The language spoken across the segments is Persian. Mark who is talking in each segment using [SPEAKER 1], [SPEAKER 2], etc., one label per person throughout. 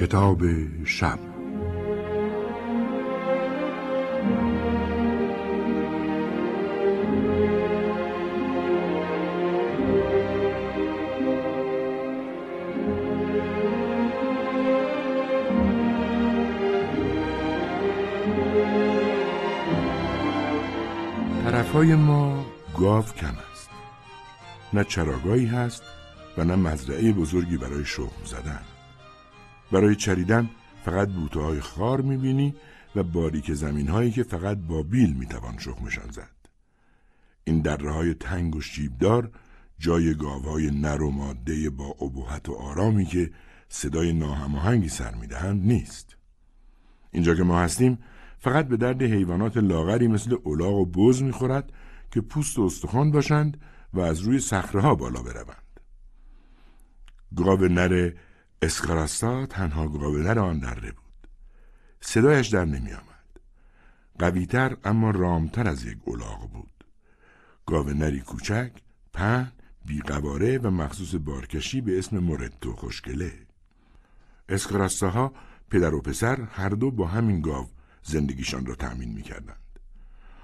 [SPEAKER 1] کتاب شب. طرفهای ما گاو کم است. نه چراگاهی هست و نه مزرعه بزرگی برای شخم زدن. برای چریدن فقط بوته های خار می‌بینی و باریک زمین هایی که فقط با بیل می‌توان شخمشان زد این دره های تنگ و شیبدار جای گاوهای نر و ماده با ابهت و آرامی که صدای ناهماهنگی سر می‌دهند نیست اینجا که ما هستیم فقط به درد حیوانات لاغری مثل الاغ و بز می‌خورد که پوست و استخوان باشند و از روی صخره بالا بروند. گاو نر اسکاراستا تنها گاو نر آن دره بود. صدایش در نمی آمد. قویتر اما رامتر از یک الاغ بود. گاو نری کوچک، پهن، بیقواره و مخصوص بارکشی به اسم مورتو خوشگله. اسکاراستا پدر و پسر هر دو با همین گاو زندگیشان را تأمین می کردند.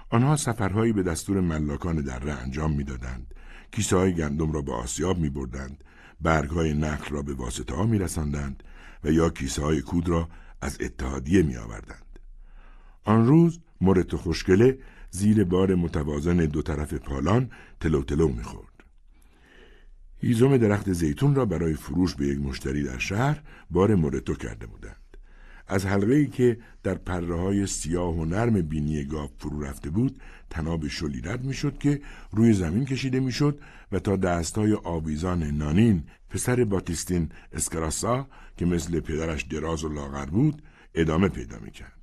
[SPEAKER 1] آنها سفرهایی به دستور ملاکان دره انجام می‌دادند کیسه های گندم را به آسیاب می بردند برگ های نخل را به واسطه ها می رسندند و یا کیسه های کود را از اتحادیه می آوردند. آن روز مورت خوشگله زیر بار متوازن دو طرف پالان تلو تلو می خورد. هیزم درخت زیتون را برای فروش به یک مشتری در شهر بار مورتو کرده بودند. از حلقه ای که در پره های سیاه و نرم بینی گاو فرو رفته بود تناب شلی رد می‌شد که روی زمین کشیده می‌شد و تا دستای آویزان نانین پسر باتیستین اسکراسا که مثل پدرش دراز و لاغر بود ادامه پیدا می‌کرد.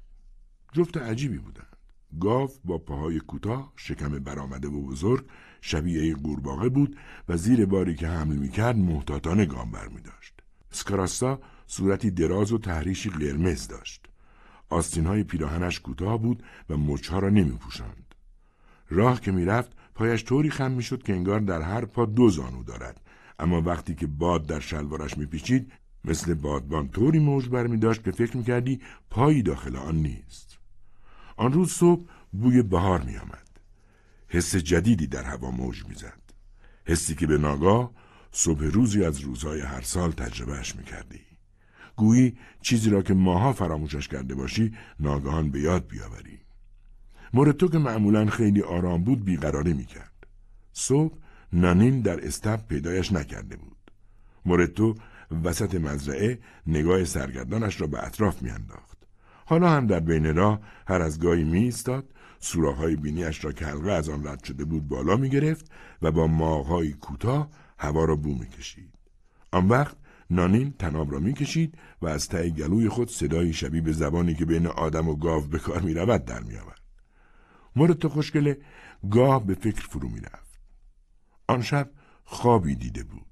[SPEAKER 1] جفت عجیبی بودند. گاو با پاهای کوتاه شکم برآمده و بزرگ شبیه قورباغه بود و زیر باری که حمل می‌کرد محتاطانه گام برمیداشت اسکراسا صورتی دراز و تحریشی قرمز داشت. های پیراهنش کوتاه بود و مچها را نمی پوشند. راه که می‌رفت پایش طوری خم می‌شد که انگار در هر پا دو زانو دارد اما وقتی که باد در شلوارش میپیچید مثل بادبان طوری موج برمی داشت که فکر می‌کردی پایی داخل آن نیست. آن روز صبح بوی بهار می آمد. حس جدیدی در هوا موج می‌زد. حسی که به ناگاه صبح روزی از روزهای هر سال تجربهش می‌کردی. گویی چیزی را که ماها فراموشش کرده باشی ناگهان به یاد بیاوری. مورد تو که معمولا خیلی آرام بود بیقراری می‌کرد. صبح نانین در استب پیدایش نکرده بود. مورتو وسط مزرعه نگاه سرگردانش را به اطراف میانداخت. حالا هم در بین راه هر از گاهی می ایستاد سوراخ‌های بینیش را که حلقه از آن رد شده بود بالا می گرفت و با ماغهای کوتاه هوا را بو می کشید. آن وقت نانین تناب را می‌کشید و از ته گلوی خود صدایی شبیه به زبانی که بین آدم و گاو به کار می‌رود در میآورد مورد تو خوشگله گاه به فکر فرو می‌رفت. آن شب خوابی دیده بود.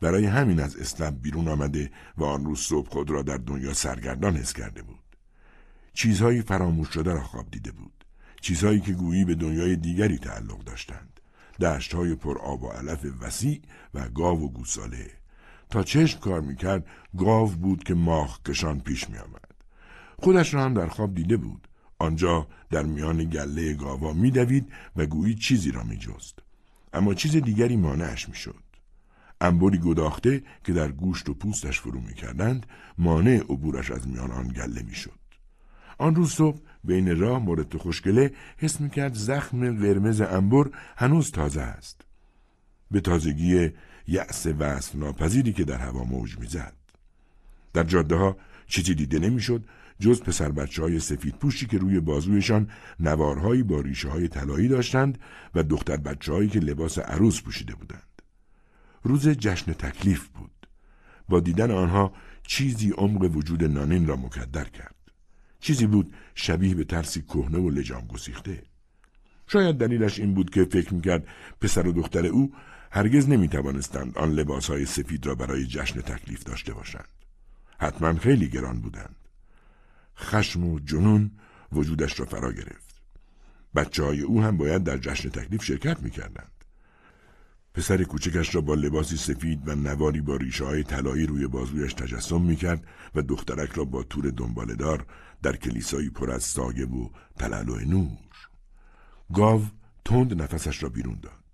[SPEAKER 1] برای همین از اسلام بیرون آمده و آن روز صبح خود را در دنیا سرگردان حس کرده بود. چیزهایی فراموش شده را خواب دیده بود. چیزهایی که گویی به دنیای دیگری تعلق داشتند. دشتهای پر آب و علف وسیع و گاو و گوساله. تا چشم کار می‌کرد گاو بود که ماخ کشان پیش میآمد. خودش را هم در خواب دیده بود. آنجا در میان گله گاوا میدوید و گویی چیزی را میجست. اما چیز دیگری مانعش می‌شد. انبری گداخته که در گوشت و پوستش فرو می‌کردند مانع عبورش از میان آن گله می‌شد. آن روز صبح بین راه مورد خوشگله حس می‌کرد زخم قرمز انبر هنوز تازه است. به تازگی یأس وصف ناپذیری که در هوا موج می‌زد. در جاده ها چیزی دیده نمی‌شد جز پسر بچه های سفید پوشی که روی بازویشان نوارهایی با ریشه های طلایی داشتند و دختر بچه هایی که لباس عروس پوشیده بودند. روز جشن تکلیف بود. با دیدن آنها چیزی عمق وجود نانین را مکدر کرد. چیزی بود شبیه به ترسی کهنه و لجام گسیخته. شاید دلیلش این بود که فکر می‌کرد پسر و دختر او هرگز نمی توانستند آن لباس های سفید را برای جشن تکلیف داشته باشند. حتما خیلی گران بودند. خشم و جنون وجودش را فرا گرفت. بچه های او هم باید در جشن تکلیف شرکت می کردند. پسر کوچکش را با لباسی سفید و نواری با ریشه های طلایی روی بازویش تجسم می‌کرد و دخترک را با تور دنبالدار در کلیسایی پر از سایه و تلالو نور. گاو تند نفسش را بیرون داد.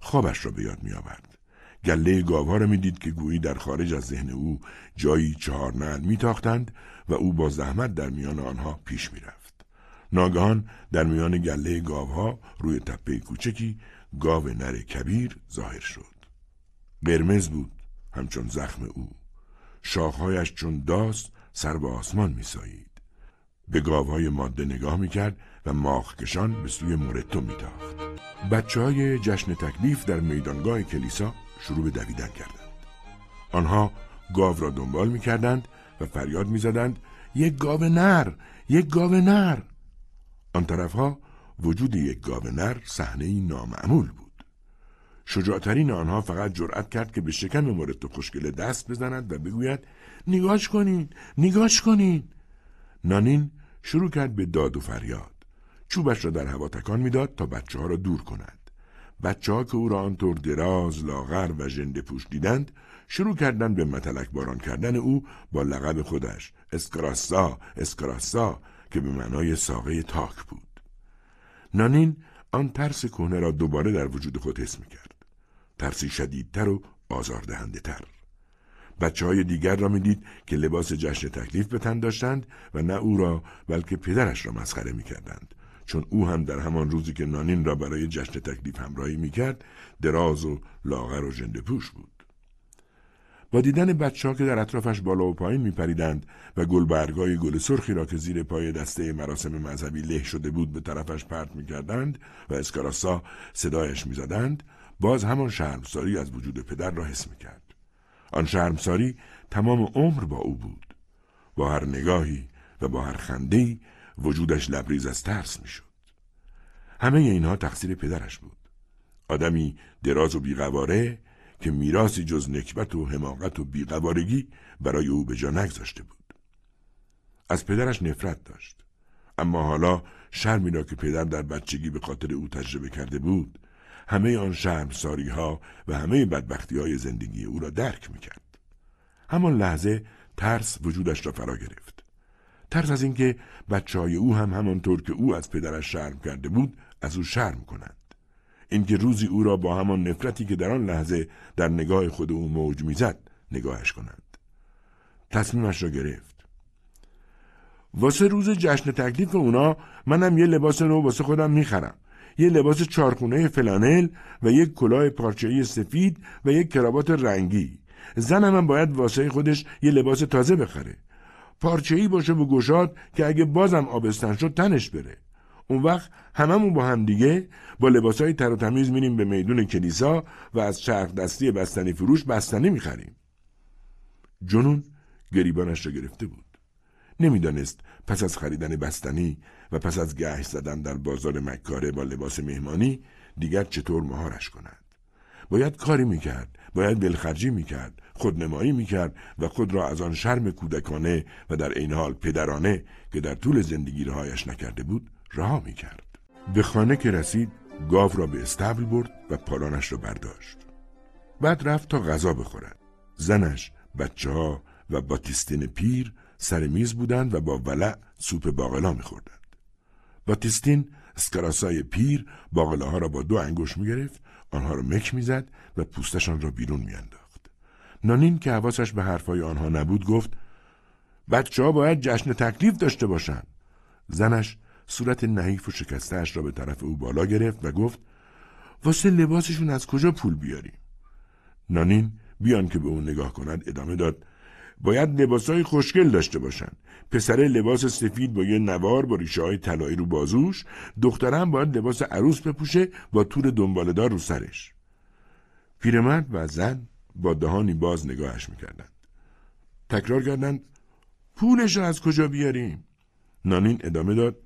[SPEAKER 1] خوابش را به یاد می آورد. گله گاوها را می‌دید که گویی در خارج از ذهن او جایی چهار نعل میتاختند و او با زحمت در میان آنها پیش می‌رفت. ناگهان در میان گله گاوها روی تپه کوچکی گاو نر کبیر ظاهر شد. قرمز بود همچون زخم او. شاخهایش چون داست سر به آسمان میسایید. به گاوهای ماده نگاه می‌کرد و ماخکشان به سوی مورتو میتاخت. بچه های جشن تکلیف در میدانگاه کلیسا شروع به دویدن کردند. آنها گاو را دنبال می‌کردند و فریاد می‌زدند یک گاو نر! یک گاو نر! آن طرفها وجود یک گاو نر صحنه نامعمول بود. شجاعترین آنها فقط جرأت کرد که به شکم مورد خوشگله دست بزند و بگوید نگاش کنین! نگاش کنین! نانین شروع کرد به داد و فریاد. چوبش را در هوا تکان می‌داد تا بچه ها را دور کند. بچه ها که او را آنطور دراز لاغر و ژنده پوش دیدند شروع کردند به متلک باران کردن او با لقب خودش اسکراسا اسکراسا که به معنای ساقه تاک بود. نانین آن ترس کهنه را دوباره در وجود خود حس کرد. ترسی شدیدتر و آزاردهنده تر بچه های دیگر را می‌دید که لباس جشن تکلیف به تن داشتند و نه او را بلکه پدرش را مسخره می‌کردند. چون او هم در همان روزی که نانین را برای جشن تکلیف همراهی می‌کرد دراز و لاغر و ژنده پوش بود. با دیدن بچه ها که در اطرافش بالا و پایین میپریدند و گلبرگای گل سرخی را که زیر پای دسته مراسم مذهبی له شده بود به طرفش پرت می‌کردند و اسکاراسا صدایش می‌زدند باز همان شرمساری از وجود پدر را حس می‌کرد. آن شرمساری تمام عمر با او بود با هر نگاهی و با هر خندهی وجودش لبریز از ترس می‌شد همه اینها تقصیر پدرش بود آدمی دراز و بیقواره که میراسی جز نکبت و حماقت و بیقوارگی برای او به جا نگذاشته بود. از پدرش نفرت داشت. اما حالا شرمی را که پدر در بچگی به خاطر او تجربه کرده بود همه آن شرم ساری ها و همه بدبختی های زندگی او را درک می کرد. همان لحظه ترس وجودش را فرا گرفت. ترس از اینکه بچه های او هم همانطور که او از پدرش شرم کرده بود از او شرم کنند. اینکه روزی او را با همان نفرتی که در آن لحظه در نگاه خود او موج می‌زد نگاهش کنند تصمیمش را گرفت واسه روز جشن تکلیف اونا منم یه لباس نو واسه خودم می‌خرم یه لباس چارخونه فلانل و یک کلاه پارچه‌ای سفید و یک کراوات رنگی زنم هم باید واسه خودش یه لباس تازه بخره پارچه‌ای باشه و گشاد که اگه بازم آبستن شد تنش بره اون وقت هممون با هم دیگه با لباسای تر و تمیز میریم به میدون کلیسا و از چرخ دستی بستنی فروش بستنی می‌خریم. جنون گریبانش را گرفته بود. نمی‌دانست پس از خریدن بستنی و پس از گهش زدن در بازار مکاره با لباس مهمانی دیگر چطور مهارش کند. باید کاری می‌کرد، باید دلخرجی می‌کرد، خودنمایی می‌کرد و خود را از آن شرم کودکانه و در این حال پدرانه که در طول زندگی رهایش نکرده بود رها می کرد. به خانه که رسید گاو را به استبل برد و پالانش را برداشت. بعد رفت تا غذا بخورد. زنش، بچه ها و باتیستین پیر سر میز بودند و با ولع سوپ باقلا میخوردند. باتیستین اسکراسای پیر باقلاها را با دو انگوش می‌گرفت آنها را مک می‌زد و پوستشان را بیرون میانداخت نانین که حواسش به حرفهای آنها نبود گفت بچه ها باید جشن تکلیف داشته باشند زنش صورت نحیف و شکستهاش را به طرف او بالا گرفت و گفت واسه لباسشون از کجا پول بیاریم؟ نانین بیان که به اون نگاه کند ادامه داد باید لباسهای خوشگل داشته باشن. پسره لباس سفید با یه نوار با ریشه های طلایی رو بازوش. دخترم باید لباس عروس بپوشه با تور دنبالدار رو سرش. پیرمرد و زن با دهانی باز نگاهش می‌کردند. تکرار کردند پولش را از کجا بیاریم؟ نانین ادامه داد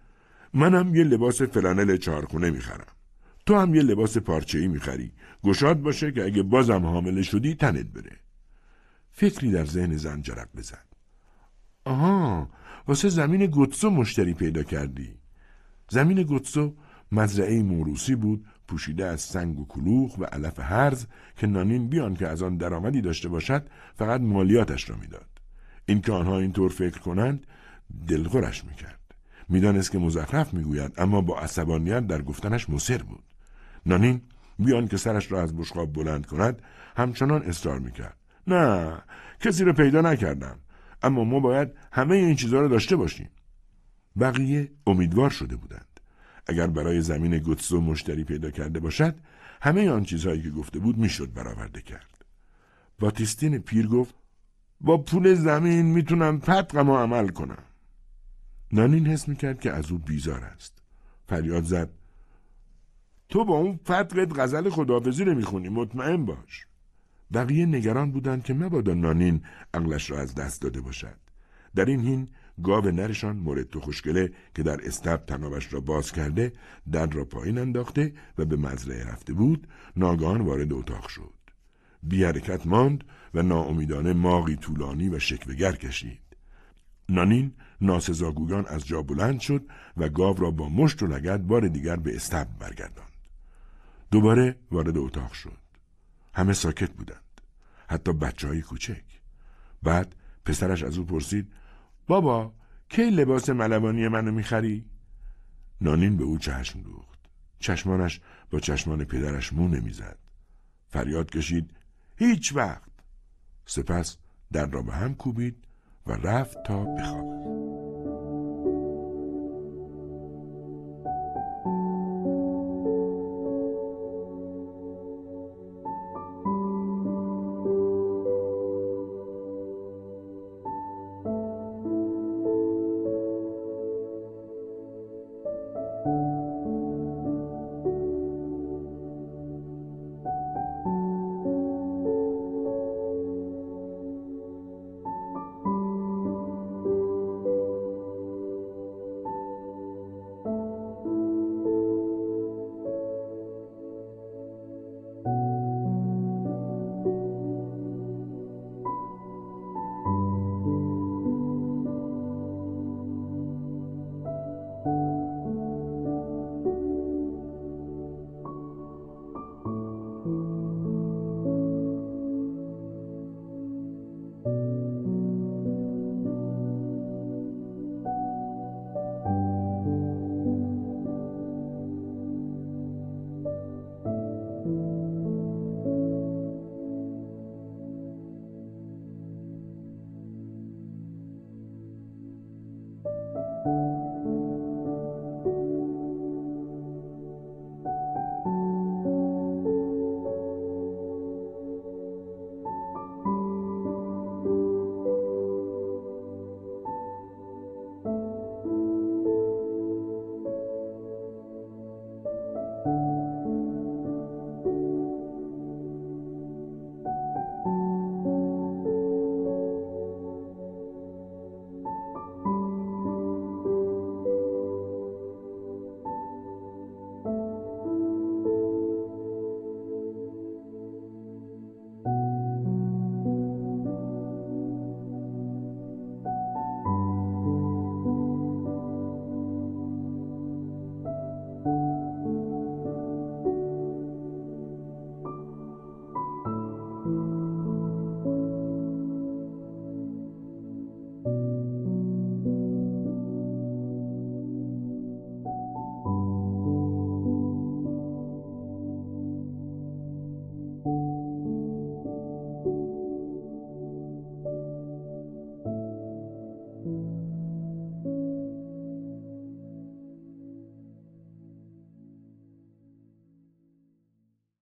[SPEAKER 1] منم یه لباس فلانل چهارخونه می‌خرم. تو هم یه لباس پارچه ای می‌خری. گشاد باشه که اگه بازم حامله شدی تنت بره. فکری در ذهن زن جرق بزد آها واسه زمین گوتسو مشتری پیدا کردی. زمین گوتسو مزرعه موروسی بود پوشیده از سنگ و کلوخ و علف هرز که نانین بیان که از آن درآمدی داشته باشد فقط مالیاتش را می‌داد. اینکه آنها اینطور فکر کنند دلخورش می‌کرد. می‌دانست که مزخرف می‌گوید اما با عصبانیت در گفتنش مصر بود. نانین بیان که سرش را از بشقاب بلند کند همچنان اصرار می‌کرد. نه کسی را پیدا نکردم. اما ما باید همه این چیزها را داشته باشیم. بقیه امیدوار شده بودند. اگر برای زمین گوتسو مشتری پیدا کرده باشد همه آن چیزهایی که گفته بود می‌شد برآورده کرد. باتیستین پیر گفت با پول زمین می‌تونم پتقم و عمل کنم. نانین حس می‌کرد که از او بیزار است. فریاد زد تو با اون فتقت غزل خداحافظی رو می‌خونی مطمئن باش. بقیه نگران بودند که مبادا نانین عقلش را از دست داده باشد. در این هین گاو نرشان مورد تو خوشگله که در استب تنابش را باز کرده در را پایین انداخته و به مزرعه رفته بود ناگهان وارد اتاق شد. بی حرکت ماند و ناامیدانه ماغی طولانی و شکوگر کشید. نانین ناسزاگویان از جا بلند شد و گاو را با مشت و لگت بار دیگر به استب برگرداند. دوباره وارد اتاق شد. همه ساکت بودند. حتی بچه های کوچک. بعد پسرش از او پرسید بابا کی لباس ملوانی منو می‌خری؟ نانین به او چشم دوخت. چشمانش با چشمان پدرش مو نمی‌زد. فریاد کشید هیچ وقت. سپس در را به هم کوبید و رفت تا بخوابد.